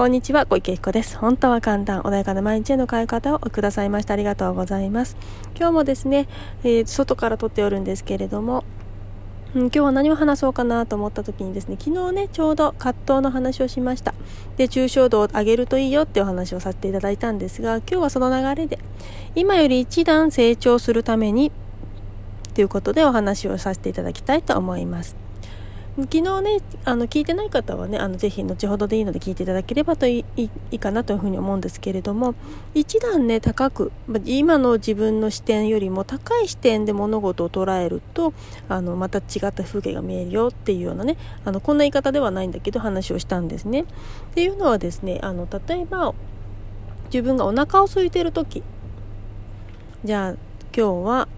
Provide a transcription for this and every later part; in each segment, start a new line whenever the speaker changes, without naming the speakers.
こんにちは、小池彦です。本当は簡単、穏やかな毎日への変え方をくださいましてありがとうございます。今日もですね、えー、外から撮っておるんですけれども、うん、今日は何を話そうかなと思った時にですね、昨日ね、ちょうど葛藤の話をしました。で、抽象度を上げるといいよってお話をさせていただいたんですが、今日はその流れで、今より一段成長するために、ということでお話をさせていただきたいと思います。昨日ねあの聞いてない方はねあのぜひ後ほどでいいので聞いていただければといいいかなというふうに思うんですけれども一段ね高く今の自分の視点よりも高い視点で物事を捉えるとあのまた違った風景が見えるよっていうようなねあのこんな言い方ではないんだけど話をしたんですね。っていうのはですねあの例えば自分がお腹を空いてる時じゃあ今日は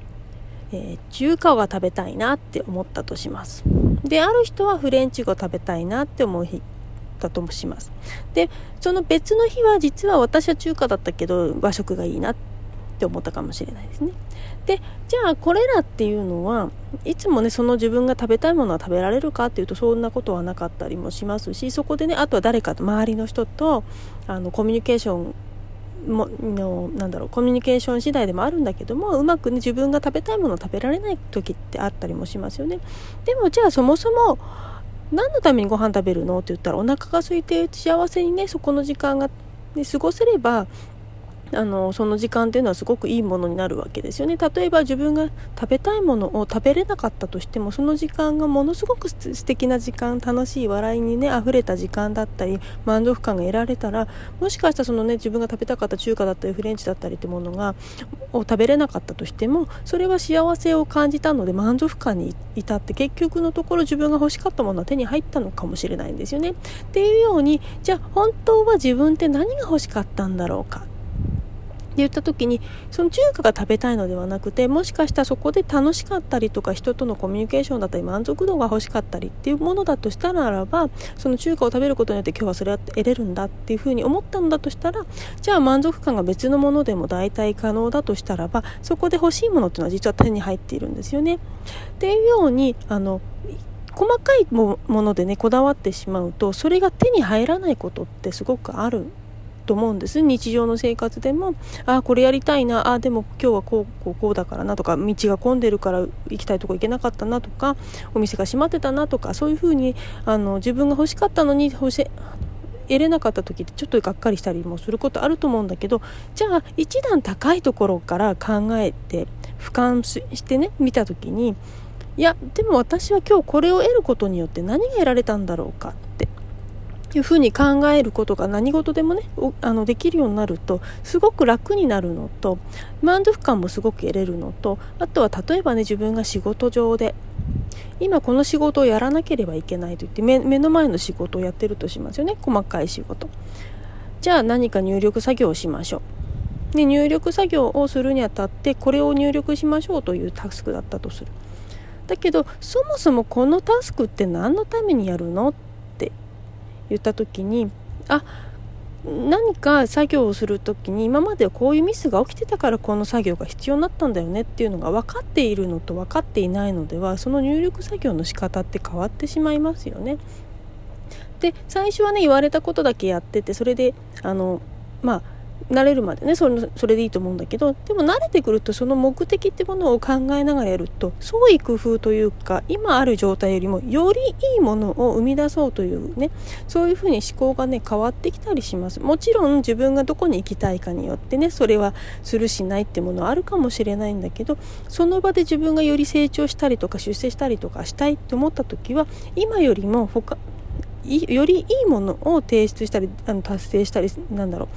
えー、中華が食べたいなって思ったとしますである人はフレンチ語食べたいなって思う日だともします。でその別の日は実は私は中華だったけど和食がいいなって思ったかもしれないですね。でじゃあこれらっていうのはいつもねその自分が食べたいものは食べられるかっていうとそんなことはなかったりもしますしそこでねあとは誰かと周りの人とあのコミュニケーションものなんだろうコミュニケーション次第でもあるんだけどもうまくね自分が食べたいものを食べられない時ってあったりもしますよね。でもじゃあそもそも何のためにご飯食べるの？って言ったらお腹が空いて幸せにねそこの時間が、ね、過ごせればあのその時間っていうのはすごくいいものになるわけですよね例えば自分が食べたいものを食べれなかったとしてもその時間がものすごく素敵な時間楽しい笑いにね溢れた時間だったり満足感が得られたらもしかしたらそのね自分が食べたかった中華だったりフレンチだったりってものがを食べれなかったとしてもそれは幸せを感じたので満足感に至って結局のところ自分が欲しかったものは手に入ったのかもしれないんですよね。っていうようにじゃあ本当は自分って何が欲しかったんだろうかって言った時にその中華が食べたいのではなくてもしかしたらそこで楽しかったりとか人とのコミュニケーションだったり満足度が欲しかったりっていうものだとしたならばその中華を食べることによって今日はそれは得れるんだっていうふうに思ったんだとしたらじゃあ満足感が別のものでも代替可能だとしたらばそこで欲しいものっていうのは実は手に入っているんですよね。っていうようにあの細かいものでねこだわってしまうとそれが手に入らないことってすごくあると思うんです。日常の生活でもあこれやりたいなあでも今日はこうこうこうだからなとか道が混んでるから行きたいとこ行けなかったなとかお店が閉まってたなとかそういうふうにあの自分が欲しかったのに欲し得れなかった時ってちょっとがっかりしたりもすることあると思うんだけどじゃあ一段高いところから考えて俯瞰してね見た時にいやでも私は今日これを得ることによって何が得られたんだろうかっていうふうに考えることが何事でもねあのできるようになるとすごく楽になるのと満足感もすごく得れるのとあとは例えばね自分が仕事上で今この仕事をやらなければいけないと言って目の前の仕事をやってるとしますよね細かい仕事。じゃあ何か入力作業をしましょう。で入力作業をするにあたってこれを入力しましょうというタスクだったとする。だけどそもそもこのタスクって何のためにやるの言った時にあ何か作業をする時に今までこういうミスが起きてたからこの作業が必要になったんだよねっていうのが分かっているのと分かっていないのではその入力作業の仕方って変わってしまいますよね。で最初はね言われたことだけやっててそれであのまあ慣れるまでねそれそれでいいと思うんだけどでも慣れてくるとその目的ってものを考えながらやると創意工夫というか今ある状態よりもよりいいものを生み出そうというねそういうふうに思考がね変わってきたりします。もちろん自分がどこに行きたいかによってねそれはするしないってものはあるかもしれないんだけどその場で自分がより成長したりとか出世したりとかしたいと思った時は今よりも他よりいいものを提出したりあの達成したりなんだろう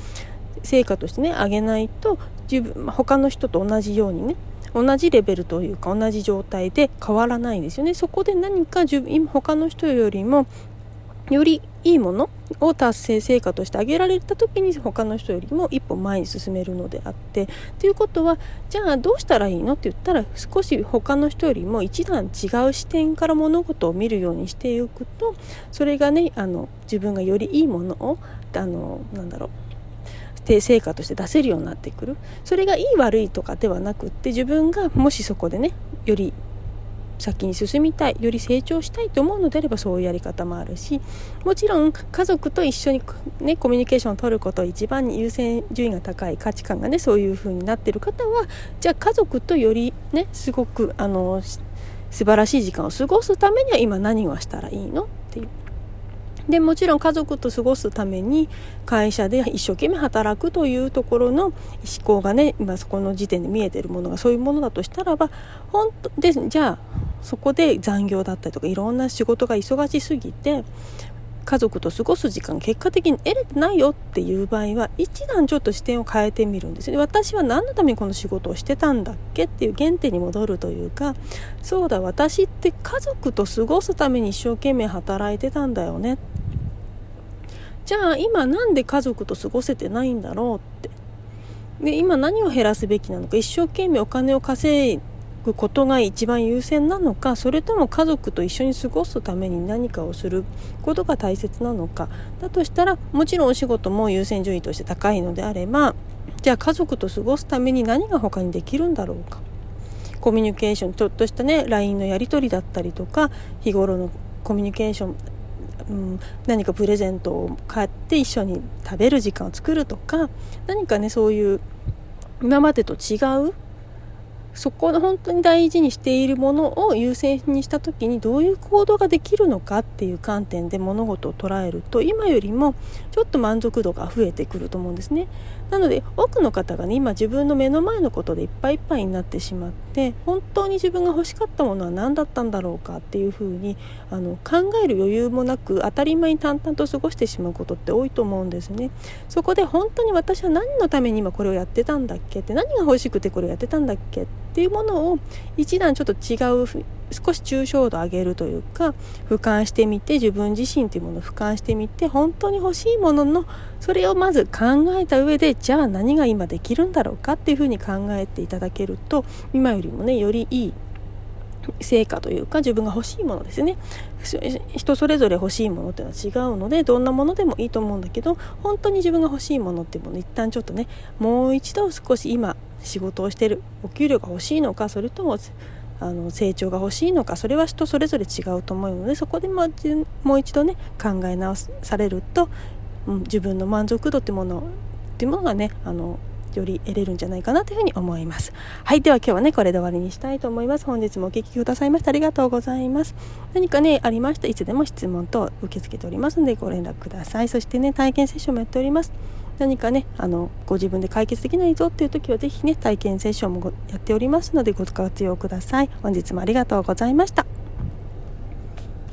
成果としてね上げないと自分他の人と同じようにね同じレベルというか同じ状態で変わらないんですよね。そこで何か自分他の人よりもよりいいものを達成成果として挙げられた時に他の人よりも一歩前に進めるのであってということはじゃあどうしたらいいのって言ったら少し他の人よりも一段違う視点から物事を見るようにしていくとそれがねあの自分がよりいいものをあのなんだろう低成果として出せるようになってくるそれがいい悪いとかではなくって自分がもしそこでねより先に進みたいより成長したいと思うのであればそういうやり方もあるしもちろん家族と一緒に、ね、コミュニケーションを取ることを一番に優先順位が高い価値観がねそういう風になってる方はじゃあ家族とよりねすごくあの素晴らしい時間を過ごすためには今何をしたらいいのっていう。でもちろん家族と過ごすために会社で一生懸命働くというところの思考がね今そこの時点で見えてるものがそういうものだとしたらば本当でじゃあそこで残業だったりとかいろんな仕事が忙しすぎて家族と過ごす時間結果的に得れてないよっていう場合は一段ちょっと視点を変えてみるんですね。私は何のためにこの仕事をしてたんだっけっていう原点に戻るというかそうだ私って家族と過ごすために一生懸命働いてたんだよねっじゃあ今なんで家族と過ごせてないんだろうって。で今何を減らすべきなのか一生懸命お金を稼ぐことが一番優先なのかそれとも家族と一緒に過ごすために何かをすることが大切なのか。だとしたらもちろんお仕事も優先順位として高いのであればじゃあ家族と過ごすために何が他にできるんだろうか。コミュニケーションちょっとしたね LINE のやり取りだったりとか日頃のコミュニケーションうん、何かプレゼントを買って一緒に食べる時間を作るとか何かねそういう今までと違うそこの本当に大事にしているものを優先にした時にどういう行動ができるのかっていう観点で物事を捉えると今よりもちょっと満足度が増えてくると思うんですね。なので多くの方がね今自分の目の前のことでいっぱいいっぱいになってしまって本当に自分が欲しかったものは何だったんだろうかっていうふうにあの考える余裕もなく当たり前に淡々と過ごしてしまうことって多いと思うんですね。そこで本当に私は何のために今これをやってたんだっけって何が欲しくてこれをやってたんだっけってっていうものを一段ちょっと違う少し抽象度上げるというか俯瞰してみて自分自身というものを俯瞰してみて本当に欲しいもののそれをまず考えた上でじゃあ何が今できるんだろうかっていうふうに考えていただけると今よりもねよりいい成果というか自分が欲しいものですね。人それぞれ欲しいものっていうのは違うのでどんなものでもいいと思うんだけど本当に自分が欲しいものっていうもの一旦ちょっとねもう一度少し今仕事をしてるお給料が欲しいのかそれともあの成長が欲しいのかそれは人それぞれ違うと思うのでそこでもう一度ね考え直されると、うん、自分の満足度ってものっていうものがねあのより得れるんじゃないかなというふうに思います。はいでは今日はねこれで終わりにしたいと思います。本日もお聴きくださいましてありがとうございます。何かねありましたいつでも質問等受け付けておりますのでご連絡ください。そしてね体験セッションもやっております。何かねあのご自分で解決できないぞっていう時は是非ね体験セッションもやっておりますのでご活用ください。本日もありがとうございました。